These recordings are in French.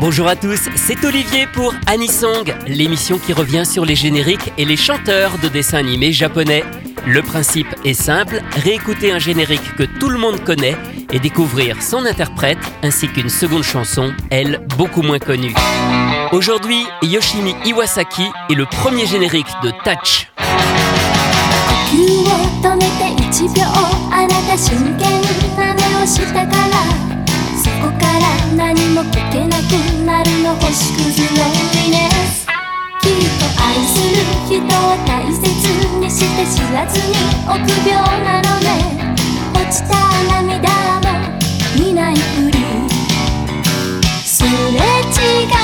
Bonjour à tous, c'est Olivier pour Anisong, l'émission qui revient sur les génériques et les chanteurs de dessins animés japonais. Le principe est simple, réécouter un générique que tout le monde connaît et découvrir son interprète ainsi qu'une seconde chanson, elle, beaucoup moins connue. Aujourd'hui, Yoshimi Iwasaki est le premier générique de Touch. 呼吸を止めて1秒あなた真剣な目をしたからそこから何も聞けな くなるの星屑のリネスきっと愛する人を大切にして知らずに臆病なのね。落ちた涙も見ないふり。すれ違い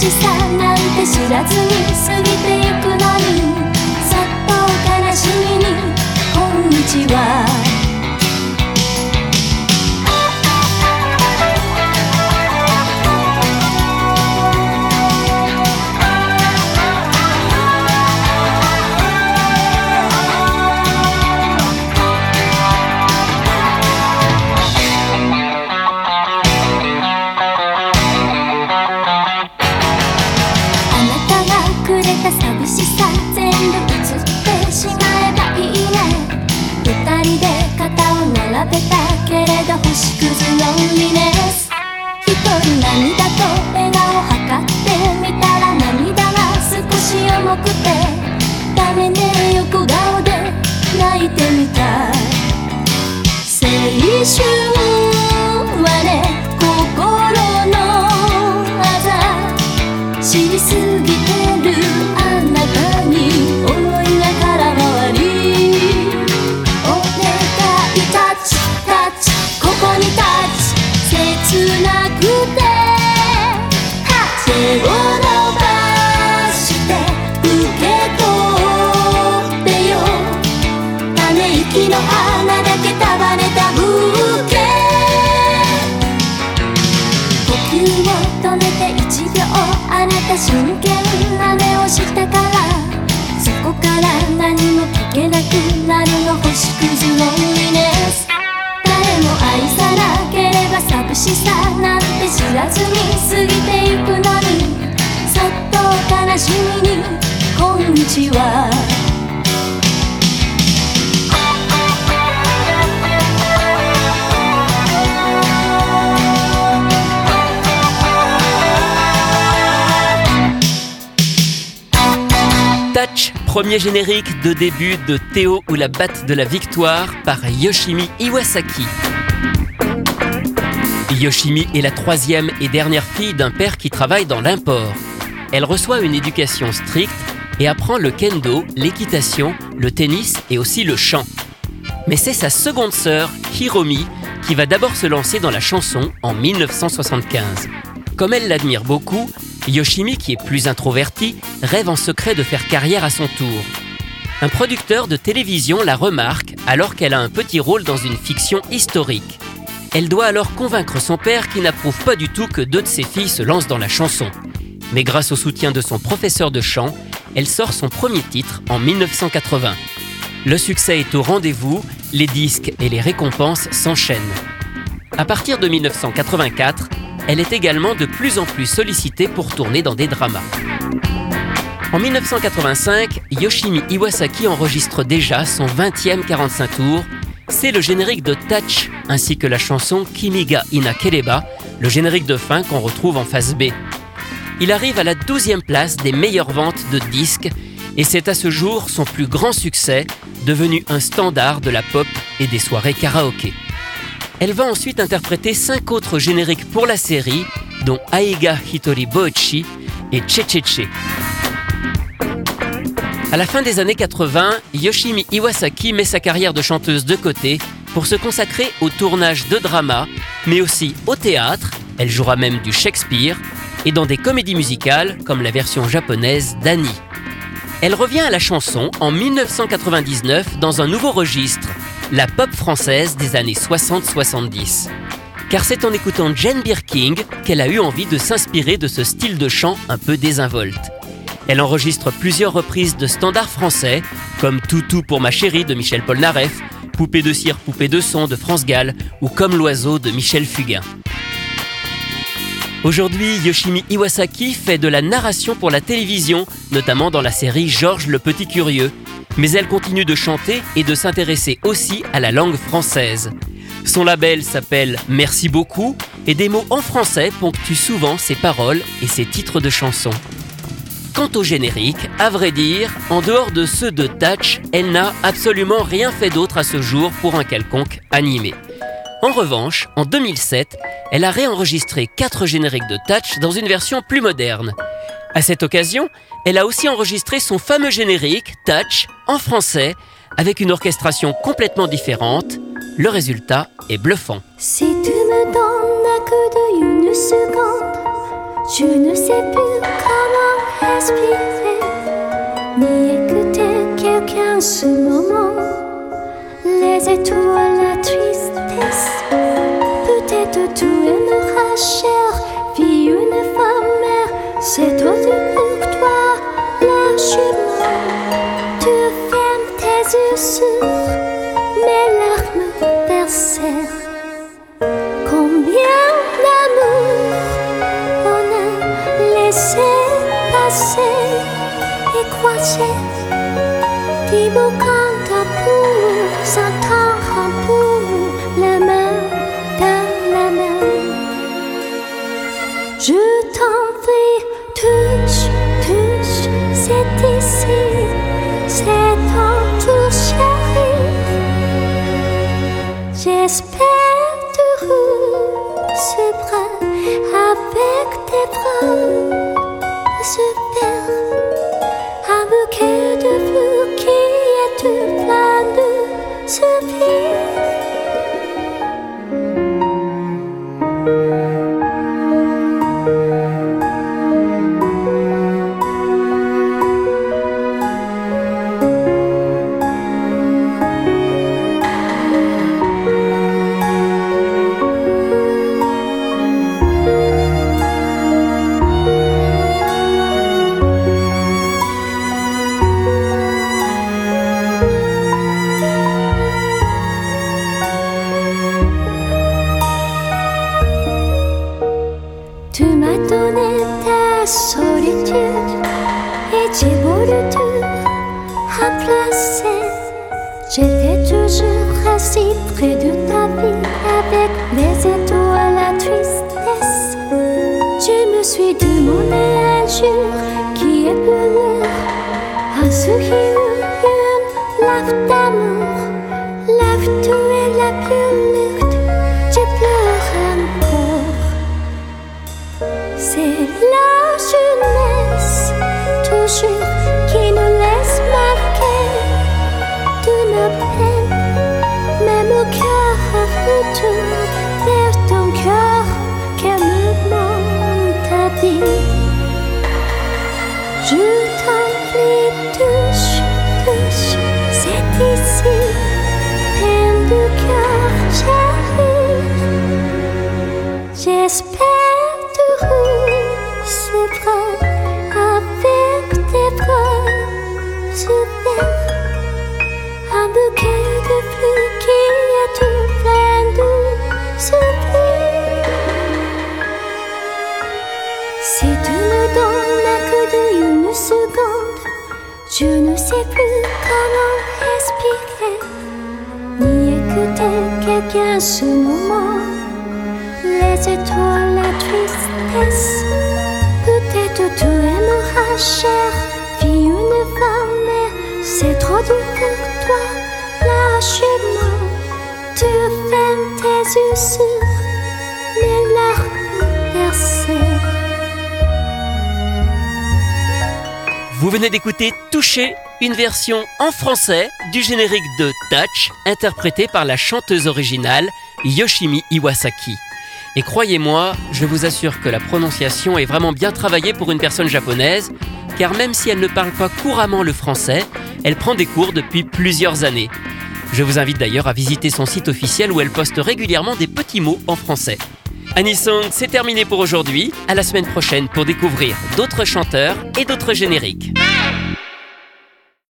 しさなんて知らずに過ぎてゆくのにそっと悲しみにこんにちはれど星屑のリネス一人涙と笑顔を測ってみたら涙が少し重くてダメね横顔で泣いてみたい。青春真剣な目をしたからそこから何も聞けなくなるの星屑のリネス誰も愛さなければ寂しさなんて知らずに過ぎてゆくのにそっと悲しみにこんにちは Touch, premier générique de début de Théo ou la batte de la victoire par Yoshimi Iwasaki. Yoshimi est la troisième et dernière fille d'un père qui travaille dans l'import. Elle reçoit une éducation stricte et apprend le kendo, l'équitation, le tennis et aussi le chant. Mais c'est sa seconde sœur, Hiromi, qui va d'abord se lancer dans la chanson en 1975. Comme elle l'admire beaucoup, Yoshimi, qui est plus introverti, rêve en secret de faire carrière à son tour. Un producteur de télévision la remarque alors qu'elle a un petit rôle dans une fiction historique. Elle doit alors convaincre son père qui n'approuve pas du tout que deux de ses filles se lancent dans la chanson. Mais grâce au soutien de son professeur de chant, elle sort son premier titre en 1980. Le succès est au rendez-vous, les disques et les récompenses s'enchaînent. À partir de 1984, elle est également de plus en plus sollicitée pour tourner dans des dramas. En 1985, Yoshimi Iwasaki enregistre déjà son 20e 45 tours. C'est le générique de Touch ainsi que la chanson Kimiga Inakereba, le générique de fin qu'on retrouve en face B. Il arrive à la 12e place des meilleures ventes de disques et c'est à ce jour son plus grand succès, devenu un standard de la pop et des soirées karaoké. Elle va ensuite interpréter cinq autres génériques pour la série, dont Aiga Hitori Boichi et Che À la fin des années 80, Yoshimi Iwasaki met sa carrière de chanteuse de côté pour se consacrer au tournage de drama, mais aussi au théâtre, elle jouera même du Shakespeare, et dans des comédies musicales comme la version japonaise d'Annie. Elle revient à la chanson en 1999 dans un nouveau registre, la pop française des années 60-70. Car c'est en écoutant Jane Birking qu'elle a eu envie de s'inspirer de ce style de chant un peu désinvolte. Elle enregistre plusieurs reprises de standards français, comme Toutou pour ma chérie de Michel Polnareff, Poupée de cire, poupée de son de France Gall ou Comme l'oiseau de Michel Fugain. Aujourd'hui, Yoshimi Iwasaki fait de la narration pour la télévision, notamment dans la série Georges le Petit Curieux. Mais elle continue de chanter et de s'intéresser aussi à la langue française. Son label s'appelle Merci beaucoup et des mots en français ponctuent souvent ses paroles et ses titres de chansons. Quant au générique, à vrai dire, en dehors de ceux de Touch, elle n'a absolument rien fait d'autre à ce jour pour un quelconque animé. En revanche, en 2007, elle a réenregistré quatre génériques de Touch dans une version plus moderne. À cette occasion, elle a aussi enregistré son fameux générique Touch en français avec une orchestration complètement différente. Le résultat est bluffant. Si tu me donnes que de seconde, je ne sais plus comment respirer, ni écouter quelqu'un ce moment. Les étoiles, la tristesse, passer et croiser des un pour s'entend pour la main dans la main. Je t'en prie, touche, touche, c'est ici, c'est ton tour chéri. J'espère te ce bras avec tes bras. J'ai voulu tout remplacer. J'étais toujours assis près de ta vie avec les étoiles, la tristesse. Je me suis demandé un jour qui est plus lourd, un sourire, une lave d'amour, lave tout et la plus touche, touche, c'est ici, peine de cœur, ce moment les étoiles, la tristesse. Peut-être tu aimeras cher, vie une femme, mais c'est trop dur pour toi. Lâche-moi, tu fermes tes yeux Vous venez d'écouter Toucher, une version en français du générique de Touch, interprété par la chanteuse originale Yoshimi Iwasaki. Et croyez-moi, je vous assure que la prononciation est vraiment bien travaillée pour une personne japonaise, car même si elle ne parle pas couramment le français, elle prend des cours depuis plusieurs années. Je vous invite d'ailleurs à visiter son site officiel où elle poste régulièrement des petits mots en français. Anisong, c'est terminé pour aujourd'hui. À la semaine prochaine pour découvrir d'autres chanteurs et d'autres génériques.